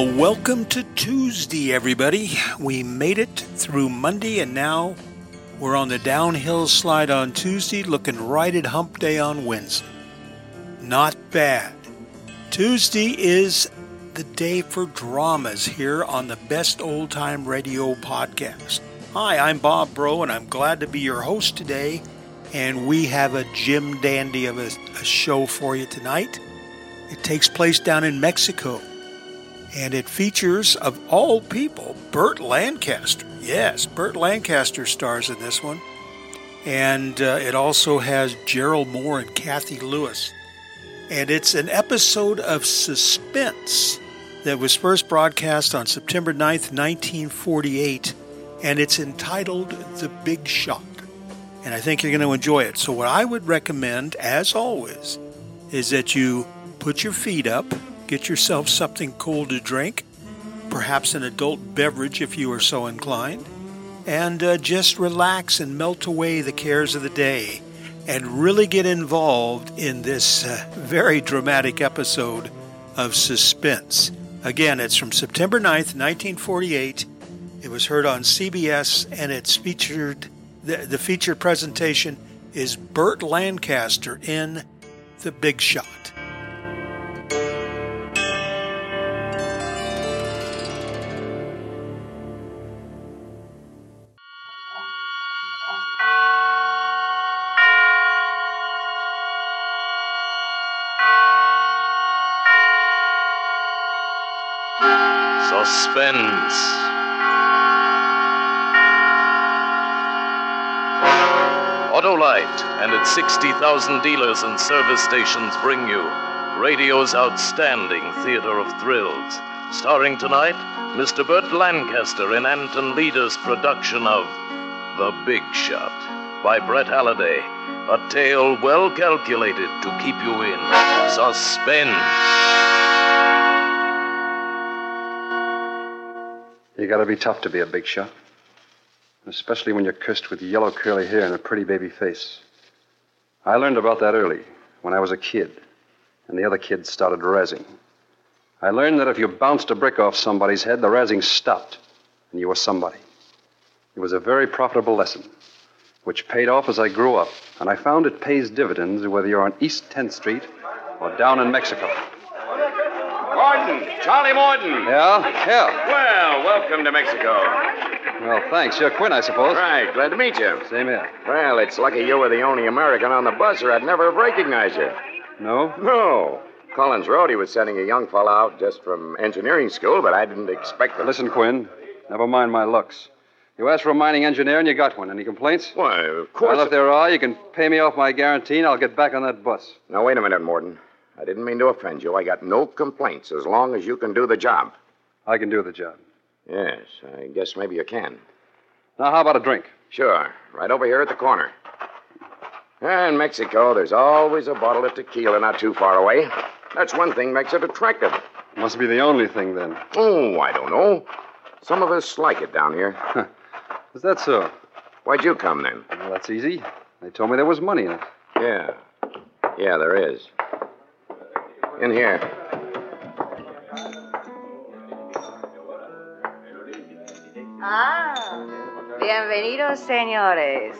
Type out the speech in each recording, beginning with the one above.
Well, welcome to Tuesday, everybody. We made it through Monday and now we're on the downhill slide on Tuesday, looking right at hump day on Wednesday. Not bad. Tuesday is the day for dramas here on the Best Old Time Radio podcast. Hi, I'm Bob Bro, and I'm glad to be your host today. And we have a Jim Dandy of a, a show for you tonight. It takes place down in Mexico and it features, of all people, Burt Lancaster. Yes, Burt Lancaster stars in this one. And uh, it also has Gerald Mohr and Cathy Lewis. And it's an episode of Suspense that was first broadcast on September 9th, 1948. And it's entitled The Big Shot. And I think you're going to enjoy it. So, what I would recommend, as always, is that you put your feet up Get yourself something cool to drink, perhaps an adult beverage if you are so inclined, and uh, just relax and melt away the cares of the day and really get involved in this uh, very dramatic episode of Suspense. Again, it's from September 9th, 1948. It was heard on CBS and it's featured, the, the featured presentation is Burt Lancaster in The Big Shot. Suspense. Autolite and its 60,000 dealers and service stations bring you radio's outstanding theater of thrills. Starring tonight, Mr. Burt Lancaster in Anton Leader's production of The Big Shot by Brett Halliday. A tale well calculated to keep you in suspense. You gotta be tough to be a big shot. Especially when you're cursed with yellow curly hair and a pretty baby face. I learned about that early, when I was a kid, and the other kids started razzing. I learned that if you bounced a brick off somebody's head, the razzing stopped, and you were somebody. It was a very profitable lesson, which paid off as I grew up, and I found it pays dividends whether you're on East 10th Street or down in Mexico. Morton, Charlie Morton. Yeah? Yeah. Well, welcome to Mexico. Well, thanks. You're Quinn, I suppose. Right, glad to meet you. Same here. Well, it's lucky you were the only American on the bus, or I'd never have recognized you. No? No. Collins Road, he was sending a young fellow out just from engineering school, but I didn't expect that. Listen, Quinn. Never mind my looks. You asked for a mining engineer and you got one. Any complaints? Why, of course. Well, if there are, you can pay me off my guarantee and I'll get back on that bus. Now, wait a minute, Morton. I didn't mean to offend you. I got no complaints as long as you can do the job. I can do the job. Yes, I guess maybe you can. Now, how about a drink? Sure. Right over here at the corner. In Mexico, there's always a bottle of tequila not too far away. That's one thing makes it attractive. Must be the only thing then. Oh, I don't know. Some of us like it down here. Is that so? Why'd you come then? Well, that's easy. They told me there was money in it. Yeah. Yeah, there is. In here. Ah, bienvenidos, señores.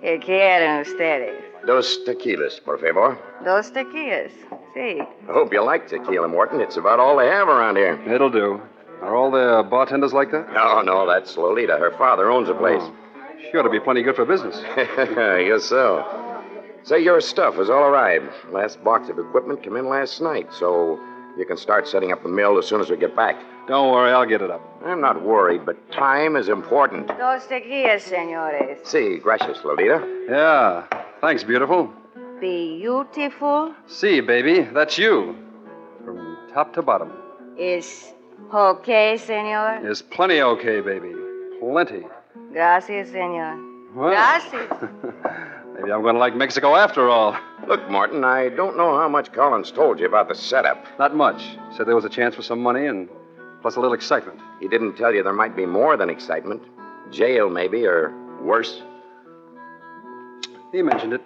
¿Qué quieren ustedes? Dos tequilas, por favor. Dos tequilas. Sí. I hope you like tequila, Morton. It's about all they have around here. It'll do. Are all the bartenders like that? No, no, that's Lolita. Her father owns the place. Oh. She ought to be plenty good for business. yes, so. Say, your stuff has all arrived. Last box of equipment came in last night, so You can start setting up the mill as soon as we get back. Don't worry, I'll get it up. I'm not worried, but time is important. Dos tequilas, senores. See, gracias, Lolita. Yeah. Thanks, beautiful. Beautiful See, baby, that's you. From top to bottom. is okay, senor. Is plenty okay, baby. Plenty. Gracias, senor. Well, Gracias. maybe I'm going to like Mexico after all. Look, Martin, I don't know how much Collins told you about the setup. Not much. Said there was a chance for some money and plus a little excitement. He didn't tell you there might be more than excitement. Jail, maybe, or worse. He mentioned it.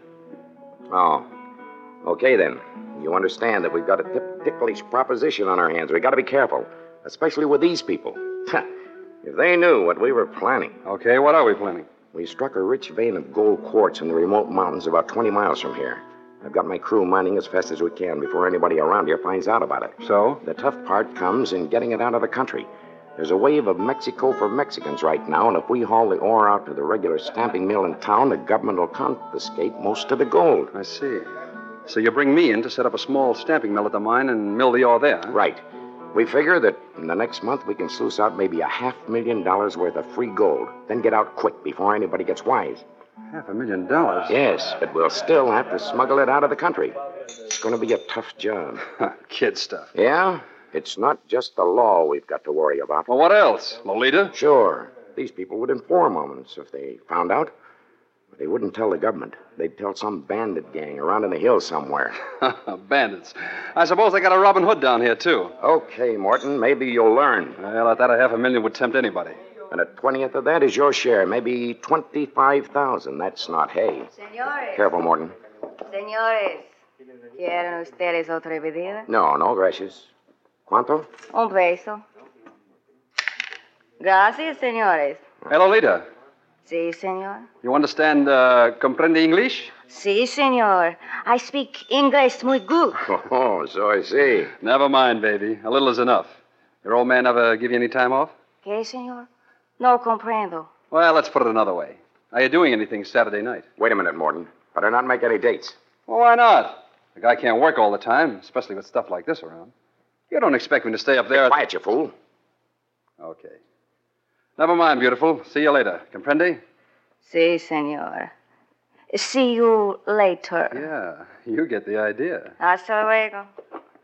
Oh. Okay, then. You understand that we've got a tip- ticklish proposition on our hands. We've got to be careful, especially with these people. if they knew what we were planning. Okay, what are we planning? We struck a rich vein of gold quartz in the remote mountains about 20 miles from here. I've got my crew mining as fast as we can before anybody around here finds out about it. So? The tough part comes in getting it out of the country. There's a wave of Mexico for Mexicans right now, and if we haul the ore out to the regular stamping mill in town, the government will confiscate most of the gold. I see. So you bring me in to set up a small stamping mill at the mine and mill the ore there. huh? Right. We figure that in the next month we can sluice out maybe a half million dollars worth of free gold, then get out quick before anybody gets wise. Half a million dollars? Yes, but we'll still have to smuggle it out of the country. It's going to be a tough job. Kid stuff. Yeah? It's not just the law we've got to worry about. Well, what else? Lolita? Sure, these people would inform on us if they found out. But they wouldn't tell the government. They'd tell some bandit gang around in the hills somewhere. Bandits. I suppose they got a Robin Hood down here, too. Okay, Morton, maybe you'll learn. Well, I thought a half a million would tempt anybody. And a twentieth of that is your share, maybe twenty-five thousand. That's not hay. Senores. Careful, Morton. Señores. ¿Quieren ustedes otra bebida? No, no, gracias. ¿Cuánto? Un peso. Gracias, señores. Hey, Lolita, Sí, señor. you understand, uh, comprende English? Sí, señor. I speak English muy good. Oh, so I see. Never mind, baby. A little is enough. Your old man ever give you any time off? ¿Qué, señor? No comprendo. Well, let's put it another way. Are you doing anything Saturday night? Wait a minute, Morton. Better not make any dates. Well, why not? The guy can't work all the time, especially with stuff like this around. You don't expect me to stay up there. Quiet, you fool. Okay. Never mind, beautiful. See you later. Comprende? Sí, señor. See you later. Yeah, you get the idea. Hasta luego.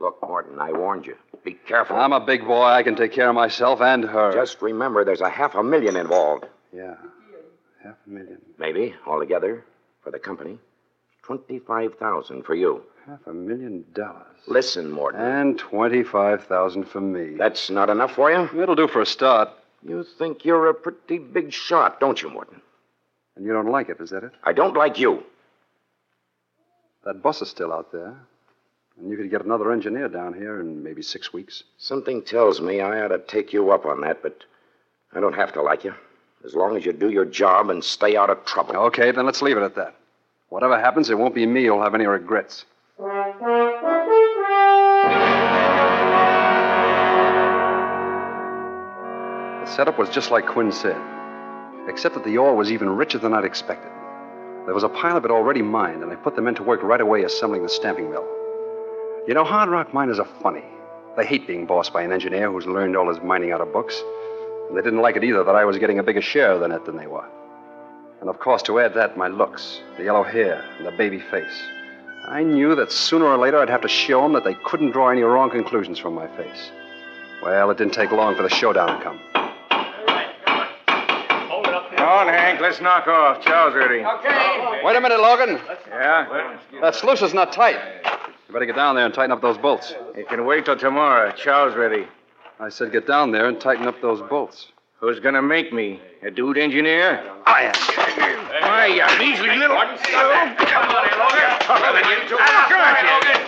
Look, Morton, I warned you. Be careful. I'm a big boy. I can take care of myself and her. Just remember there's a half a million involved. Yeah. Half a million. Maybe, altogether, for the company. 25,000 for you. Half a million dollars. Listen, Morton. And 25,000 for me. That's not enough for you? It'll do for a start. You think you're a pretty big shot, don't you, Morton? And you don't like it, is that it? I don't like you. That bus is still out there. And you could get another engineer down here in maybe six weeks. Something tells me I ought to take you up on that, but I don't have to like you. As long as you do your job and stay out of trouble. Okay, then let's leave it at that. Whatever happens, it won't be me who'll have any regrets. The setup was just like Quinn said, except that the ore was even richer than I'd expected. There was a pile of it already mined, and I put the men to work right away assembling the stamping mill. You know, hard rock miners are funny. They hate being bossed by an engineer who's learned all his mining out of books. And they didn't like it either that I was getting a bigger share of the net than they were. And of course, to add that, my looks, the yellow hair, and the baby face. I knew that sooner or later I'd have to show them that they couldn't draw any wrong conclusions from my face. Well, it didn't take long for the showdown to come. Come on, Hank. Let's knock off. Chow's ready. Okay. Wait a minute, Logan. Yeah? That sluice is not tight. You better get down there and tighten up those bolts. You can wait till tomorrow. Chow's ready. I said get down there and tighten up those bolts. Who's gonna make me? A dude engineer? I am. Why, you measly little... Come on, in, Logan. Tougher than you two.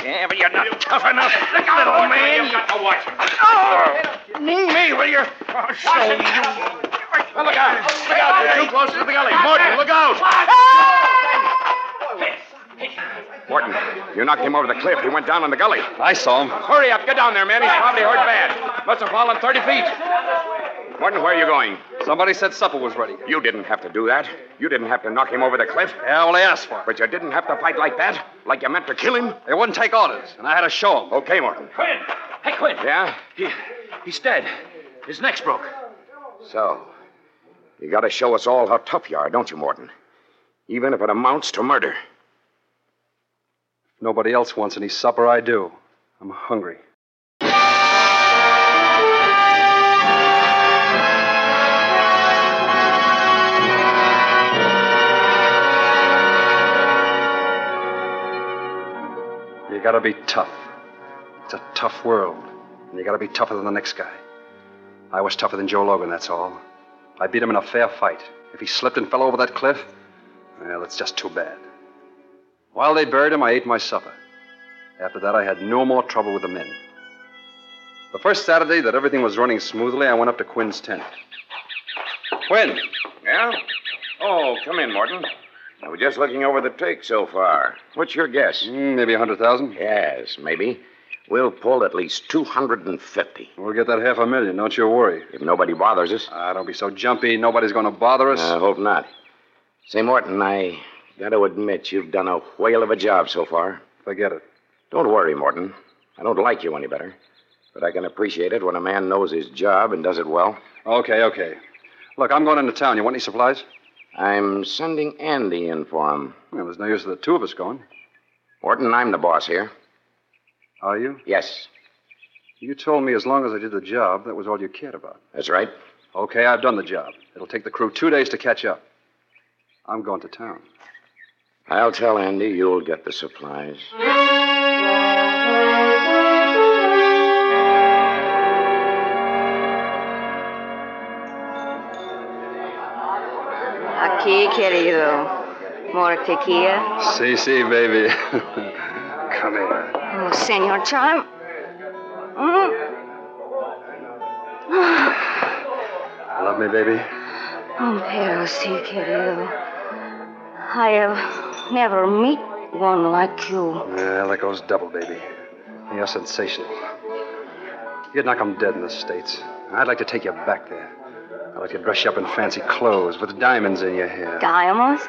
Yeah, but you're not tough enough. Little man. You got to watch him. Oh, knee me, will you? I'll show you. Well, look out! Look out! You're too close to the gully. Morton, look out! Morton, you knocked him over the cliff. He went down in the gully. I saw him. Hurry up, get down there, man. He's probably hurt bad. Must have fallen 30 feet. Morton, where are you going? Somebody said supper was ready. You didn't have to do that. You didn't have to knock him over the cliff. Yeah, well, they asked for it. But you didn't have to fight like that, like you meant to kill him. They wouldn't take orders, and I had to show them. Okay, Morton. Quinn! Hey, Quinn. Yeah? He, he's dead. His neck's broke. So, you gotta show us all how tough you are, don't you, Morton? Even if it amounts to murder. If nobody else wants any supper, I do. I'm hungry. You gotta be tough. It's a tough world. And you gotta be tougher than the next guy. I was tougher than Joe Logan, that's all. I beat him in a fair fight. If he slipped and fell over that cliff, well, it's just too bad. While they buried him, I ate my supper. After that, I had no more trouble with the men. The first Saturday that everything was running smoothly, I went up to Quinn's tent. Quinn! Yeah? Oh, come in, Morton. I was just looking over the take so far. What's your guess? Mm, maybe a 100,000. Yes, maybe. We'll pull at least 250. We'll get that half a million, don't you worry. If nobody bothers us. Ah, don't be so jumpy. Nobody's going to bother us. I hope not. Say, Morton, I got to admit you've done a whale of a job so far. Forget it. Don't worry, Morton. I don't like you any better. But I can appreciate it when a man knows his job and does it well. Okay, okay. Look, I'm going into town. You want any supplies? I'm sending Andy in for him. Well, there's no use of the two of us going. Morton, I'm the boss here. Are you? Yes, You told me as long as I did the job, that was all you cared about. that's right. Okay, I've done the job. It'll take the crew two days to catch up. I'm going to town. I'll tell Andy you'll get the supplies. Aquí, querido. More tequila. See, see, baby. Come here. Oh, Senor Charm. Mm. Love me, baby? Oh, pero sí, querido. I have never met one like you. Yeah, that goes double, baby. You're sensational. You'd knock 'em dead in the States. I'd like to take you back there. I'd like to dress you up in fancy clothes with diamonds in your hair. Diamonds?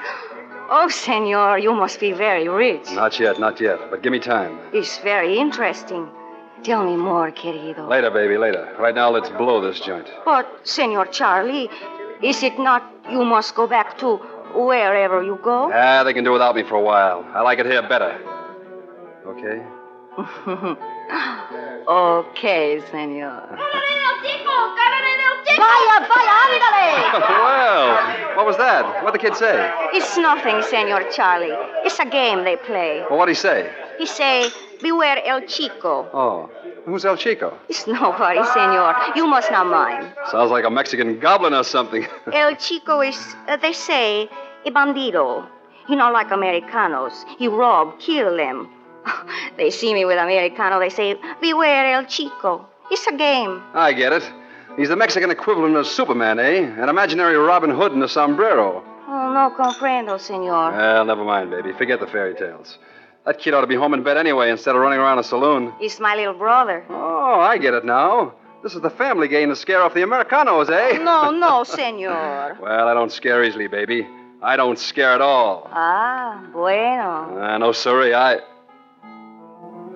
Oh, senor, you must be very rich. Not yet, not yet. But give me time. It's very interesting. Tell me more, querido. Later, baby, later. Right now, let's blow this joint. But, Senor Charlie, is it not you must go back to wherever you go? Ah, they can do without me for a while. I like it here better. Okay? okay, senor. Vaya, vaya, ándale! well, what was that? What'd the kid say? It's nothing, Senor Charlie. It's a game they play. Well, what'd he say? He say, beware El Chico. Oh, who's El Chico? It's nobody, senor. You must not mind. Sounds like a Mexican goblin or something. El Chico is, uh, they say, a bandido. You know, like Americanos. He rob, kill them. they see me with Americano, they say, beware El Chico. It's a game. I get it. He's the Mexican equivalent of Superman, eh? An imaginary Robin Hood in a sombrero. Oh, no comprendo, senor. Well, never mind, baby. Forget the fairy tales. That kid ought to be home in bed anyway instead of running around a saloon. He's my little brother. Oh, I get it now. This is the family game to scare off the Americanos, eh? No, no, senor. Well, I don't scare easily, baby. I don't scare at all. Ah, bueno. Uh, no, sorry, I.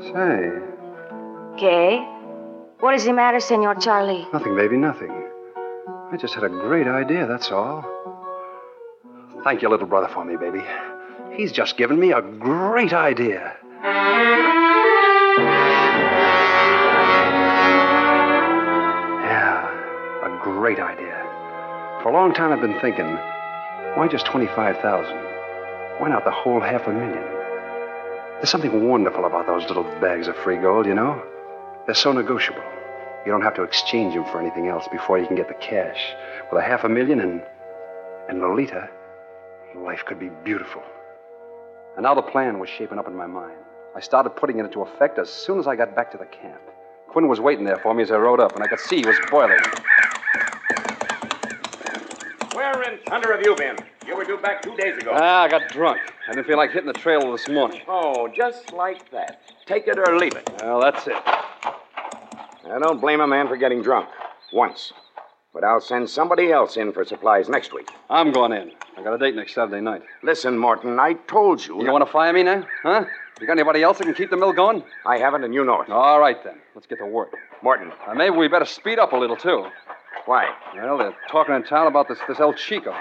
Say, ¿Qué? What is the matter, Senor Charlie? nothing, baby, nothing. I just had a great idea, that's all. Thank your little brother for me, baby. He's just given me a great idea. Yeah, a great idea. For a long time, I've been thinking, why just 25,000? Why not the whole half a million? There's something wonderful about those little bags of free gold, you know? They're so negotiable. You don't have to exchange them for anything else before you can get the cash. With a half a million and. and Lolita, life could be beautiful. And now the plan was shaping up in my mind. I started putting it into effect as soon as I got back to the camp. Quinn was waiting there for me as I rode up, and I could see he was boiling. Where in thunder have you been? You were due back two days ago. Ah, I got drunk. I didn't feel like hitting the trail this morning. oh, just like that. Take it or leave it. Well, that's it. I don't blame a man for getting drunk. Once. But I'll send somebody else in for supplies next week. I'm going in. I got a date next Saturday night. Listen, Morton, I told you. You want to fire me now? Huh? You got anybody else that can keep the mill going? I haven't, and you know it. All right, then. Let's get to work. Morton, Uh, maybe we better speed up a little, too. Why? Well, they're talking in town about this, this El Chico.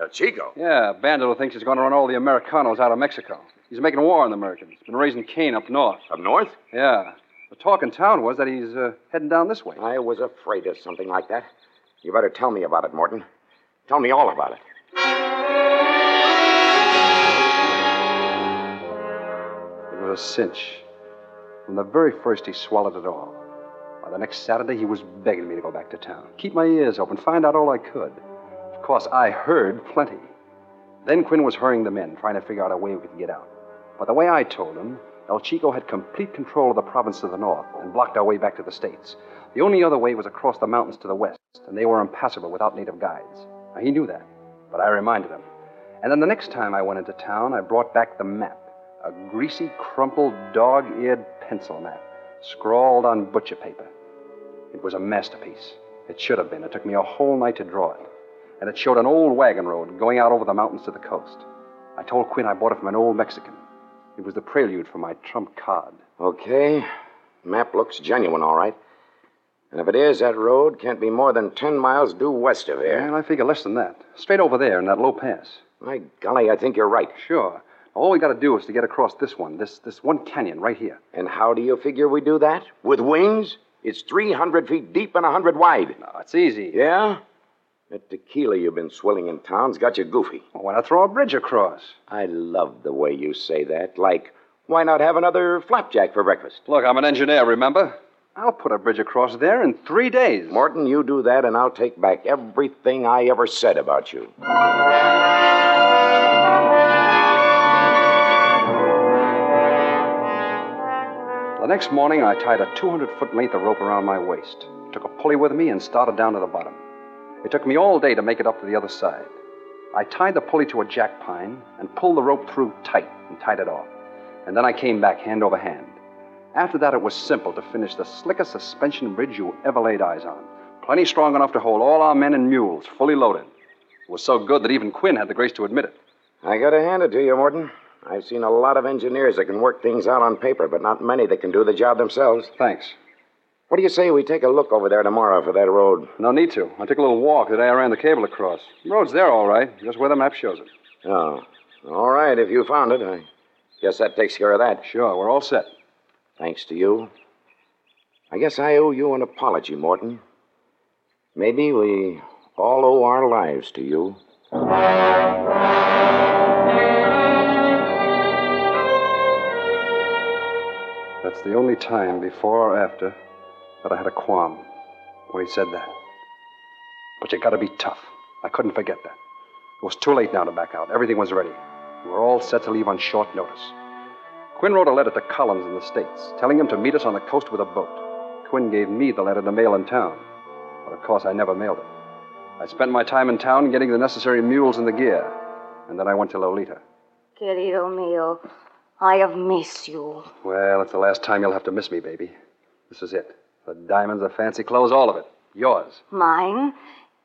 El Chico. Yeah, Bandit who thinks he's going to run all the Americanos out of Mexico. He's making war on the Americans. Been raising Cain up north. Up north? Yeah. The talk in town was that he's uh, heading down this way. I was afraid of something like that. You better tell me about it, Morton. Tell me all about it. It was a cinch. From the very first, he swallowed it all. The next Saturday, he was begging me to go back to town. Keep my ears open, find out all I could. Of course, I heard plenty. Then Quinn was hurrying the men, trying to figure out a way we could get out. But the way I told him, El Chico had complete control of the province to the north and blocked our way back to the States. The only other way was across the mountains to the west, and they were impassable without native guides. Now, he knew that, but I reminded him. And then the next time I went into town, I brought back the map a greasy, crumpled, dog eared pencil map, scrawled on butcher paper. It was a masterpiece. It should have been. It took me a whole night to draw it. And it showed an old wagon road going out over the mountains to the coast. I told Quinn I bought it from an old Mexican. It was the prelude for my trump card. Okay. Map looks genuine, all right. And if it is, that road can't be more than ten miles due west of here. And I figure less than that. Straight over there in that low pass. My golly, I think you're right. Sure. All we got to do is to get across this one, this, this one canyon right here. And how do you figure we do that? With wings? It's 300 feet deep and 100 wide. No, it's easy. Yeah? That tequila you've been swilling in town's got you goofy. Well, why not throw a bridge across? I love the way you say that. Like, why not have another flapjack for breakfast? Look, I'm an engineer, remember? I'll put a bridge across there in three days. Morton, you do that, and I'll take back everything I ever said about you. Next morning, I tied a 200 foot length of rope around my waist, took a pulley with me, and started down to the bottom. It took me all day to make it up to the other side. I tied the pulley to a jack pine and pulled the rope through tight and tied it off. And then I came back hand over hand. After that, it was simple to finish the slickest suspension bridge you ever laid eyes on. Plenty strong enough to hold all our men and mules, fully loaded. It was so good that even Quinn had the grace to admit it. I gotta hand it to you, Morton. I've seen a lot of engineers that can work things out on paper, but not many that can do the job themselves. Thanks. What do you say we take a look over there tomorrow for that road? No need to. I took a little walk the day I ran the cable across. The road's there, all right, just where the map shows it. Oh. All right, if you found it, I guess that takes care of that. Sure, we're all set. Thanks to you. I guess I owe you an apology, Morton. Maybe we all owe our lives to you. That's the only time, before or after, that I had a qualm when he said that. But you gotta be tough. I couldn't forget that. It was too late now to back out. Everything was ready. We were all set to leave on short notice. Quinn wrote a letter to Collins in the States, telling him to meet us on the coast with a boat. Quinn gave me the letter to mail in town. But of course, I never mailed it. I spent my time in town getting the necessary mules and the gear. And then I went to Lolita. Querido mío, I have missed you. Well, it's the last time you'll have to miss me, baby. This is it. The diamonds, the fancy clothes, all of it. Yours. Mine?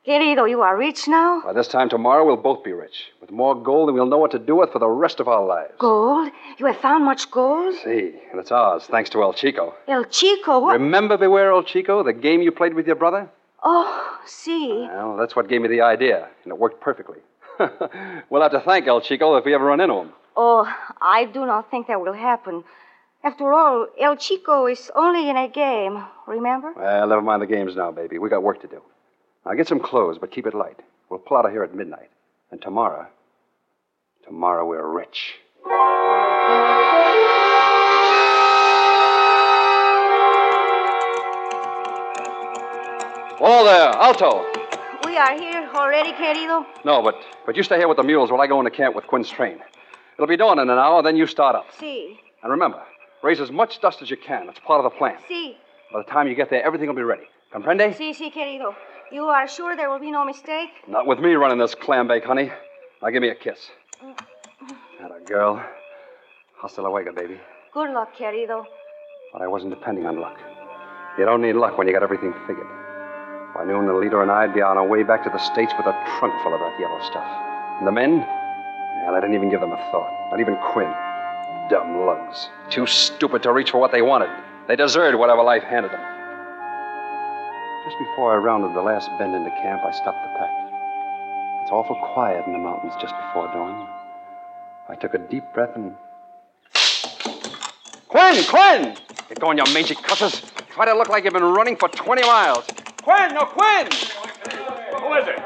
Querido, you are rich now? By this time tomorrow, we'll both be rich. With more gold than we'll know what to do with for the rest of our lives. Gold? You have found much gold? See, and it's ours, thanks to El Chico. El Chico, what? Remember Beware El Chico, the game you played with your brother? Oh, see. Well, that's what gave me the idea, and it worked perfectly. we'll have to thank El Chico if we ever run into him. Oh, I do not think that will happen. After all, El Chico is only in a game, remember? Well, never mind the games now, baby. We got work to do. Now get some clothes, but keep it light. We'll pull out of here at midnight. And tomorrow, tomorrow we're rich. Whoa there, Alto. We are here already, querido. No, but but you stay here with the mules while I go into camp with Quinn's train. It'll be dawn in an hour, then you start up. See, And remember, raise as much dust as you can. It's part of the plan. see, By the time you get there, everything will be ready. Comprende? see, see, querido. You are sure there will be no mistake? Not with me running this clam bake, honey. Now give me a kiss. That a girl. Hasta luego, baby. Good luck, querido. But I wasn't depending on luck. You don't need luck when you got everything figured. By noon, the leader and I'd be on our way back to the States with a trunk full of that yellow stuff. And the men? Well, I didn't even give them a thought. Not even Quinn. Dumb lugs. Too stupid to reach for what they wanted. They deserved whatever life handed them. Just before I rounded the last bend into camp, I stopped the pack. It's awful quiet in the mountains just before dawn. I took a deep breath and. Quinn! Quinn! Get going, you mangy cusses. Try to look like you've been running for 20 miles. Quinn! No, Quinn! Who is it?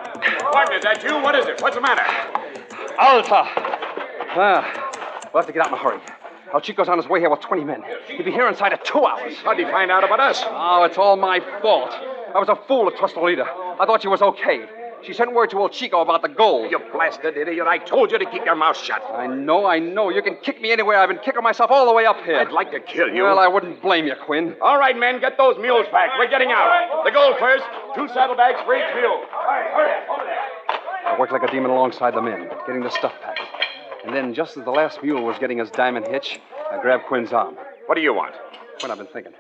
Martin, is that you? What is it? What's the matter? Alta! Ah, we'll have to get out in a hurry. El Chico's on his way here with 20 men. He'll be here inside of two hours. How'd he find out about us? Oh, it's all my fault. I was a fool to trust Lolita. I thought she was okay. She sent word to old Chico about the gold. You blasted idiot. I told you to keep your mouth shut. I know, I know. You can kick me anywhere. I've been kicking myself all the way up here. I'd like to kill you. Well, I wouldn't blame you, Quinn. All right, men, get those mules back. We're getting out. The gold first. Two saddlebags for each mule. All right, hurry. Over there. I worked like a demon alongside the men, getting the stuff packed. And then, just as the last mule was getting his diamond hitch, I grabbed Quinn's arm. What do you want? Quinn, I've been thinking.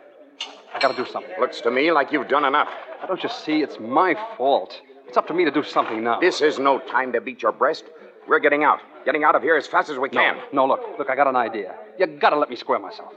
I gotta do something. Looks to me like you've done enough. Don't you see? It's my fault. It's up to me to do something now. This is no time to beat your breast. We're getting out. Getting out of here as fast as we can. No, no look, look, I got an idea. You gotta let me square myself.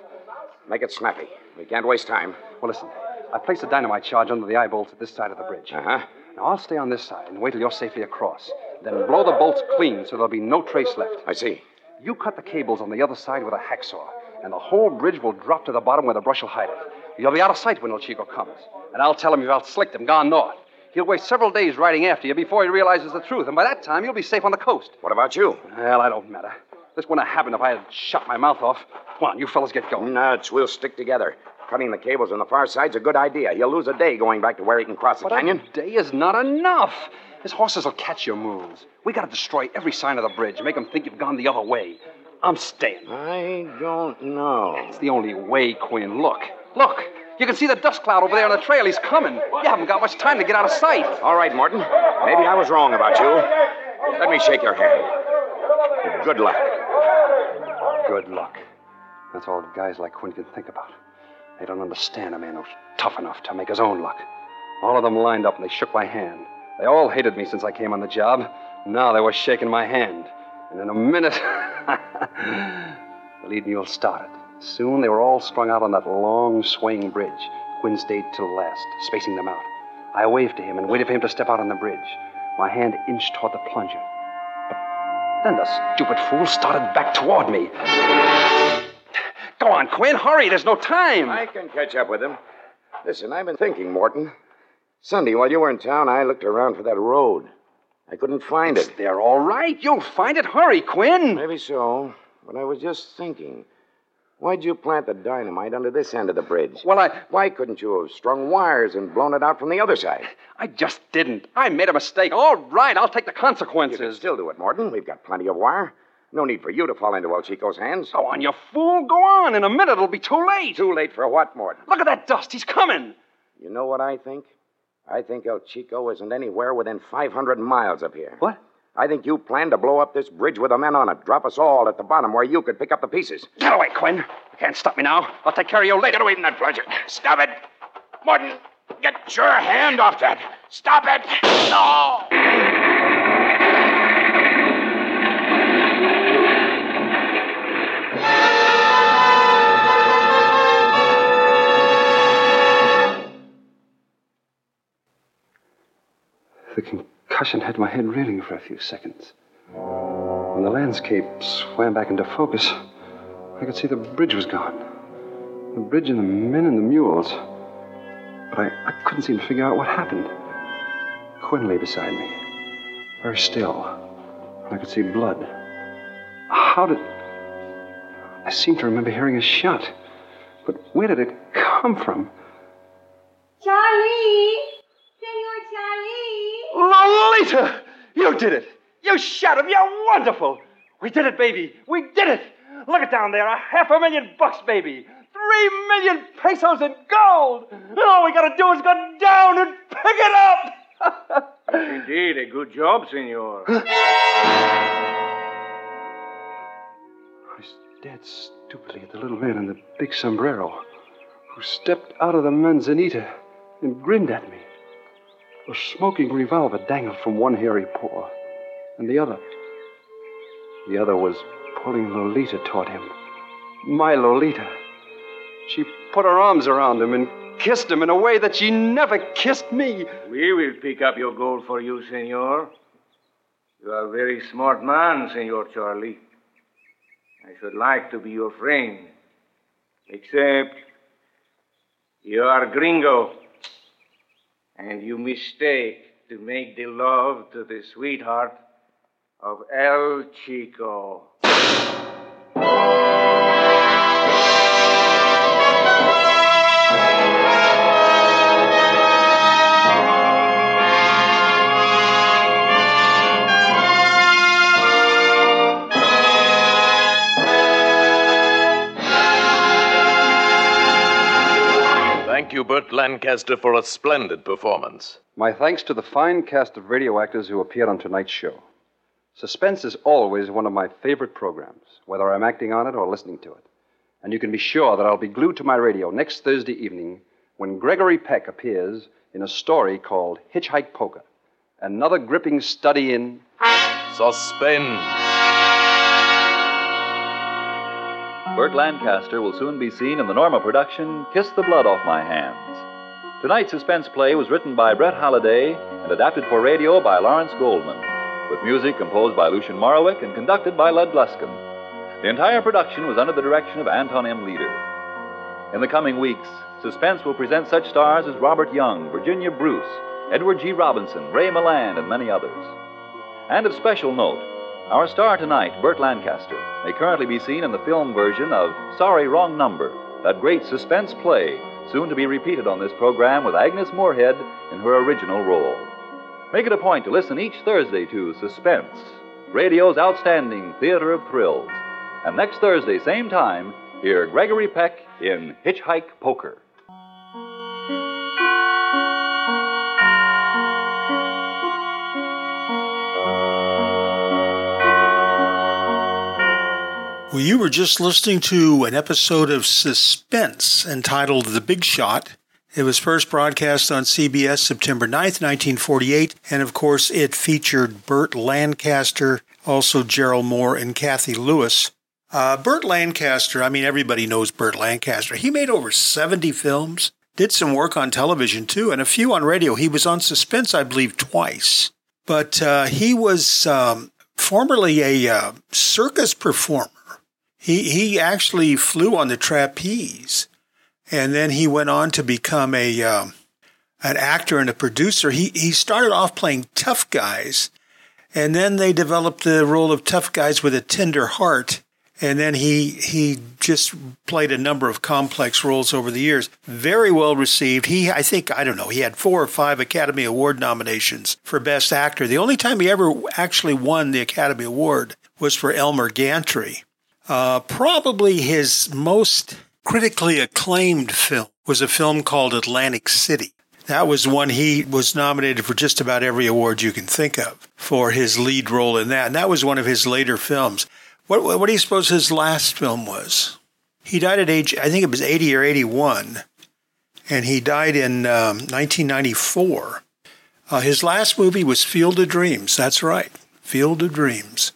Make it snappy. We can't waste time. Well, listen, I placed a dynamite charge under the eye bolts at this side of the bridge. Uh huh. Now, I'll stay on this side and wait till you're safely across. Then blow the bolts clean so there'll be no trace left. I see. You cut the cables on the other side with a hacksaw, and the whole bridge will drop to the bottom where the brush will hide it. You'll be out of sight when El Chico comes. And I'll tell him you've outslicked him, gone north. He'll waste several days riding after you before he realizes the truth, and by that time you'll be safe on the coast. What about you? Well, I don't matter. This wouldn't have happened if I had shut my mouth off. Come on, you fellas get going. Nuts. We'll stick together. Cutting the cables on the far side's a good idea. He'll lose a day going back to where he can cross the But canyon. a day is not enough. His horses will catch your moves. We gotta destroy every sign of the bridge, make them think you've gone the other way. I'm staying. I don't know. It's the only way, Quinn. Look, look. You can see the dust cloud over there on the trail. He's coming. You haven't got much time to get out of sight. All right, Morton. Maybe I was wrong about you. Let me shake your hand. Good luck. Good luck. That's all guys like Quinn can think about. They don't understand a man who's tough enough to make his own luck. All of them lined up and they shook my hand. They all hated me since I came on the job. Now they were shaking my hand. And in a minute, the lead mule started. Soon they were all strung out on that long, swaying bridge. Quinn stayed till last, spacing them out. I waved to him and waited for him to step out on the bridge. My hand inched toward the plunger. But then the stupid fool started back toward me. Go on, Quinn, hurry. There's no time. I can catch up with him. Listen, I've been thinking, Morton. Sunday, while you were in town, I looked around for that road. I couldn't find it. They're all right. You'll find it. Hurry, Quinn. Maybe so, but I was just thinking. Why'd you plant the dynamite under this end of the bridge? Well, I. Why couldn't you have strung wires and blown it out from the other side? I just didn't. I made a mistake. All right, I'll take the consequences. You can still do it, Morton. We've got plenty of wire. No need for you to fall into El Chico's hands. Go on, you fool. Go on. In a minute, it'll be too late. Too late for what, Morton? Look at that dust. He's coming. You know what I think? I think El Chico isn't anywhere within 500 miles of here. What? I think you planned to blow up this bridge with the men on it, drop us all at the bottom where you could pick up the pieces. Get away, Quinn. You can't stop me now. I'll take care of you later. Get away from that plunger. Stop it. Morton, get your hand off that. Stop it. No. The concussion had my head reeling for a few seconds. When the landscape swam back into focus, I could see the bridge was gone. The bridge and the men and the mules. But I, I couldn't seem to figure out what happened. Quinn lay beside me, very still. I could see blood. How did. I seem to remember hearing a shot. But where did it come from? Charlie! Senor Charlie! Lolita! You did it! You shot him! You're wonderful! We did it, baby! We did it! Look at down there, a half a million bucks, baby! Three million pesos in gold! And all we gotta do is go down and pick it up! Indeed, a good job, senor. I stared stupidly at the little man in the big sombrero, who stepped out of the manzanita and grinned at me. A smoking revolver dangled from one hairy paw, and the other. The other was pulling Lolita toward him, My Lolita. She put her arms around him and kissed him in a way that she never kissed me. We will pick up your gold for you, senor. You are a very smart man, Senor Charlie. I should like to be your friend. Except you are gringo. And you mistake to make the love to the sweetheart of El Chico. Burt Lancaster, for a splendid performance. My thanks to the fine cast of radio actors who appeared on tonight's show. Suspense is always one of my favorite programs, whether I'm acting on it or listening to it. And you can be sure that I'll be glued to my radio next Thursday evening when Gregory Peck appears in a story called Hitchhike Poker, another gripping study in Suspense. Burt Lancaster will soon be seen in the Norma production Kiss the Blood Off My Hands. Tonight's suspense play was written by Brett Halliday and adapted for radio by Lawrence Goldman, with music composed by Lucien Moraweck and conducted by Lud Gluskin. The entire production was under the direction of Anton M. Leader. In the coming weeks, Suspense will present such stars as Robert Young, Virginia Bruce, Edward G. Robinson, Ray Milland, and many others. And of special note, our star tonight, Burt Lancaster, may currently be seen in the film version of Sorry Wrong Number, that great suspense play, soon to be repeated on this program with Agnes Moorehead in her original role. Make it a point to listen each Thursday to Suspense, radio's outstanding theater of thrills. And next Thursday, same time, hear Gregory Peck in Hitchhike Poker. Well, you were just listening to an episode of Suspense entitled The Big Shot. It was first broadcast on CBS September 9th, 1948, and of course it featured Burt Lancaster, also Gerald Mohr and Cathy Lewis. Uh, Burt Lancaster, I mean, everybody knows Burt Lancaster. He made over 70 films, did some work on television too, and a few on radio. He was on Suspense, I believe, twice. But uh, he was um, formerly a uh, circus performer. He he actually flew on the trapeze, and then he went on to become a um, an actor and a producer. He he started off playing tough guys, and then they developed the role of tough guys with a tender heart. And then he he just played a number of complex roles over the years. Very well received. He I think I don't know. He had four or five Academy Award nominations for Best Actor. The only time he ever actually won the Academy Award was for Elmer Gantry. Uh, probably his most critically acclaimed film was a film called Atlantic City. That was one he was nominated for just about every award you can think of for his lead role in that. And that was one of his later films. What, what do you suppose his last film was? He died at age, I think it was 80 or 81, and he died in um, 1994. Uh, his last movie was Field of Dreams. That's right, Field of Dreams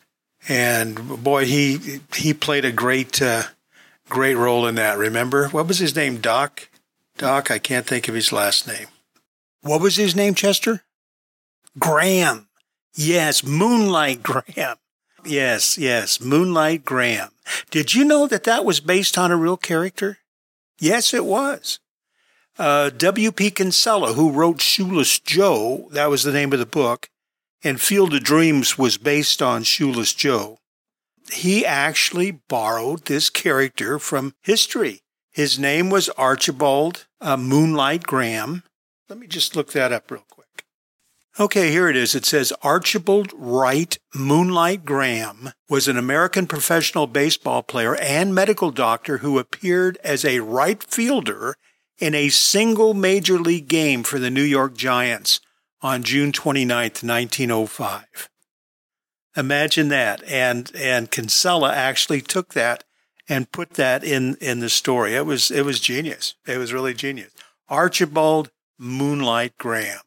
and boy, he he played a great uh, great role in that. Remember what was his name? Doc. Doc. I can't think of his last name. What was his name? Chester. Graham. Yes, Moonlight Graham. Yes, yes, Moonlight Graham. Did you know that that was based on a real character? Yes, it was. Uh, W.P. Kinsella, who wrote Shoeless Joe, that was the name of the book, and Field of Dreams was based on Shoeless Joe. He actually borrowed this character from history. His name was Archibald uh, Moonlight Graham. Let me just look that up real quick. Okay, here it is. It says Archibald Wright Moonlight Graham was an American professional baseball player and medical doctor who appeared as a right fielder in a single major league game for the New York Giants on June 29th, 1905. Imagine that. And, and Kinsella actually took that and put that in, in the story. It was, it was genius. It was really genius. Archibald Moonlight Graham,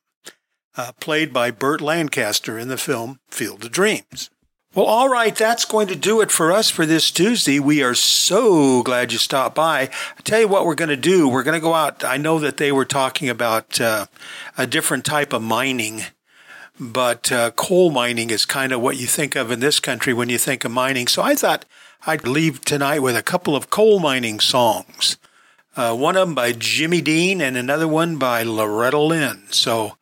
uh, played by Burt Lancaster in the film Field of Dreams. Well, all right, that's going to do it for us for this Tuesday. We are so glad you stopped by. I tell you what, we're going to do. We're going to go out. I know that they were talking about uh, a different type of mining, but uh, coal mining is kind of what you think of in this country when you think of mining. So I thought I'd leave tonight with a couple of coal mining songs. Uh, one of them by Jimmy Dean and another one by Loretta Lynn. So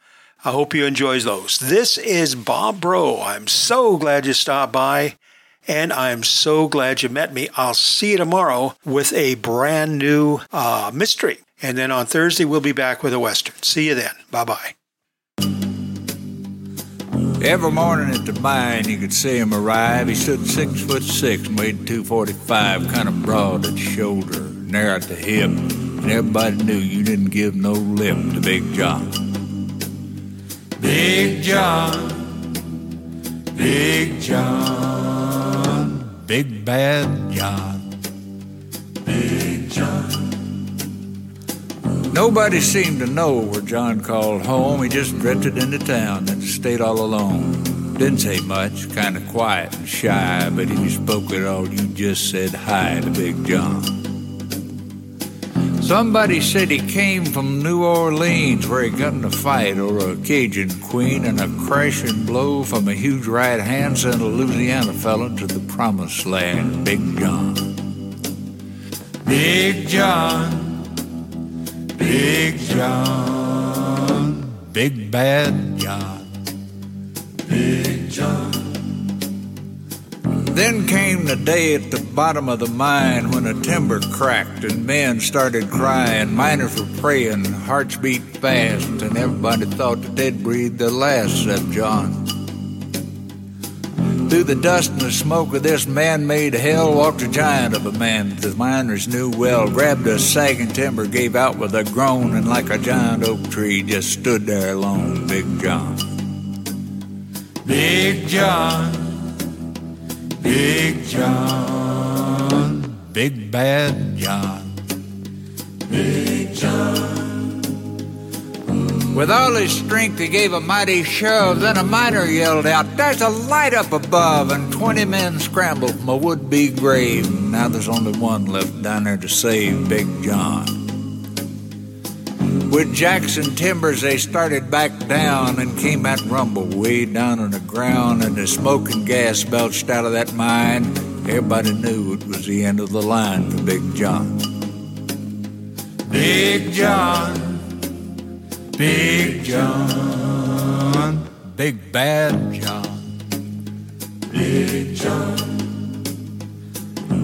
I hope you enjoy those. This is Bob Bro. I'm so glad you stopped by, and I'm so glad you met me. I'll see you tomorrow with a brand new uh, mystery. And then on Thursday, we'll be back with a Western. See you then. Bye bye. Every morning at the mine, you could see him arrive. He stood six foot six, weighed 245, kind of broad at the shoulder, narrow at the hip, and everybody knew you didn't give no lip to Big John. Big John, Big John, Big Bad John, Big John. Nobody seemed to know where John called home. He just drifted into town and stayed all alone. Didn't say much, kind of quiet and shy, but if you spoke at all, you just said hi to Big John. Somebody said he came from New Orleans where he got in a fight over a Cajun queen and a crashing blow from a huge right hand sent a Louisiana fella to the promised land, Big John. Big John, Big John, Big Bad John, Big John. Then came the day at the bottom of the mine when the timber cracked and men started crying. Miners were praying, hearts beat fast, and everybody thought that they'd breathe their last except John. Through the dust and the smoke of this man-made hell walked a giant of a man that the miners knew well. Grabbed a sagging timber, gave out with a groan, and like a giant oak tree, just stood there alone. Big John. Big John. Big John, Big Bad John, Big John. With all his strength, he gave a mighty shove. Then a miner yelled out, There's a light up above! And 20 men scrambled from a would be grave. Now there's only one left down there to save Big John. With Jackson Timbers, they started back down and came at rumble way down on the ground, and the smoke and gas belched out of that mine. Everybody knew it was the end of the line for Big John. Big John, Big John, Big Bad John, Big John.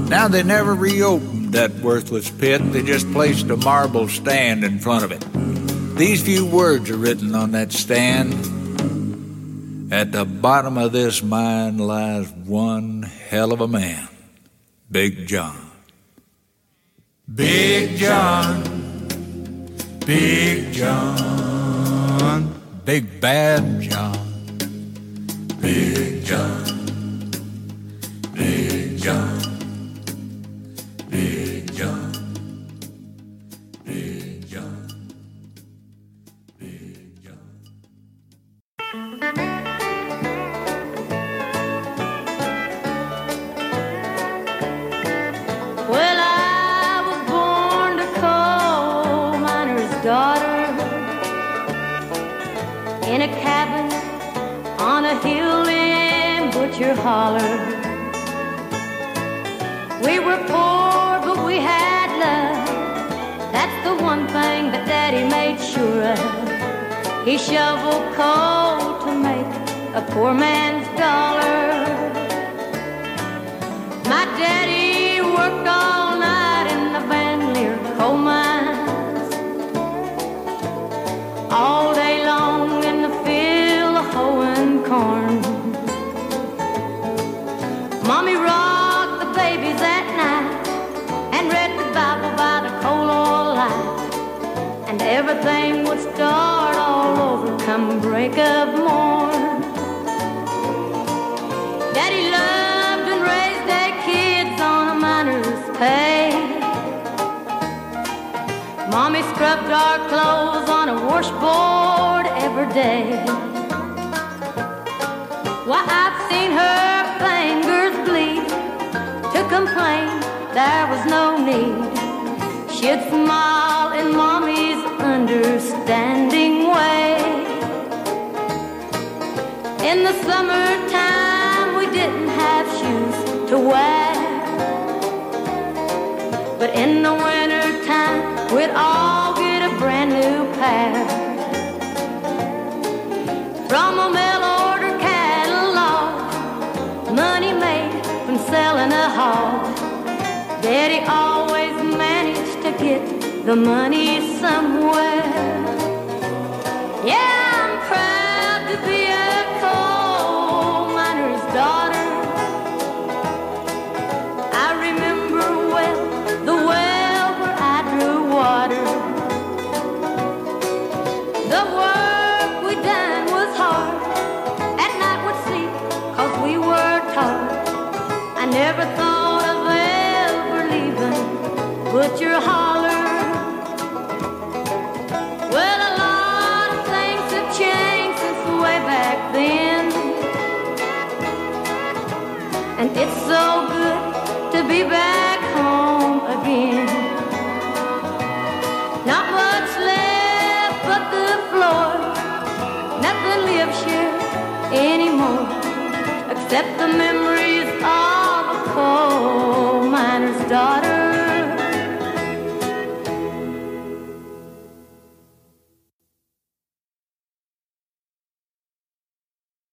Now they never reopened that worthless pit, they just placed a marble stand in front of it. These few words are written on that stand. At the bottom of this mine lies one hell of a man, Big John. Big John, Big John, Big Bad John, Big John, Big John. everything would start all over come break of morn. Daddy loved and raised their kids on a miner's pay. Mommy scrubbed our clothes on a washboard every day. Why, I've seen her fingers bleed to complain there was no need. She'd smile understanding way. In the summertime, we didn't have shoes to wear. But in the wintertime, we'd all get a brand new pair. From a mail order catalog, money made from selling a hog. Daddy always the money somewhere. Yeah, back home again. Not much left but the floor. Nothing lives here anymore except the memories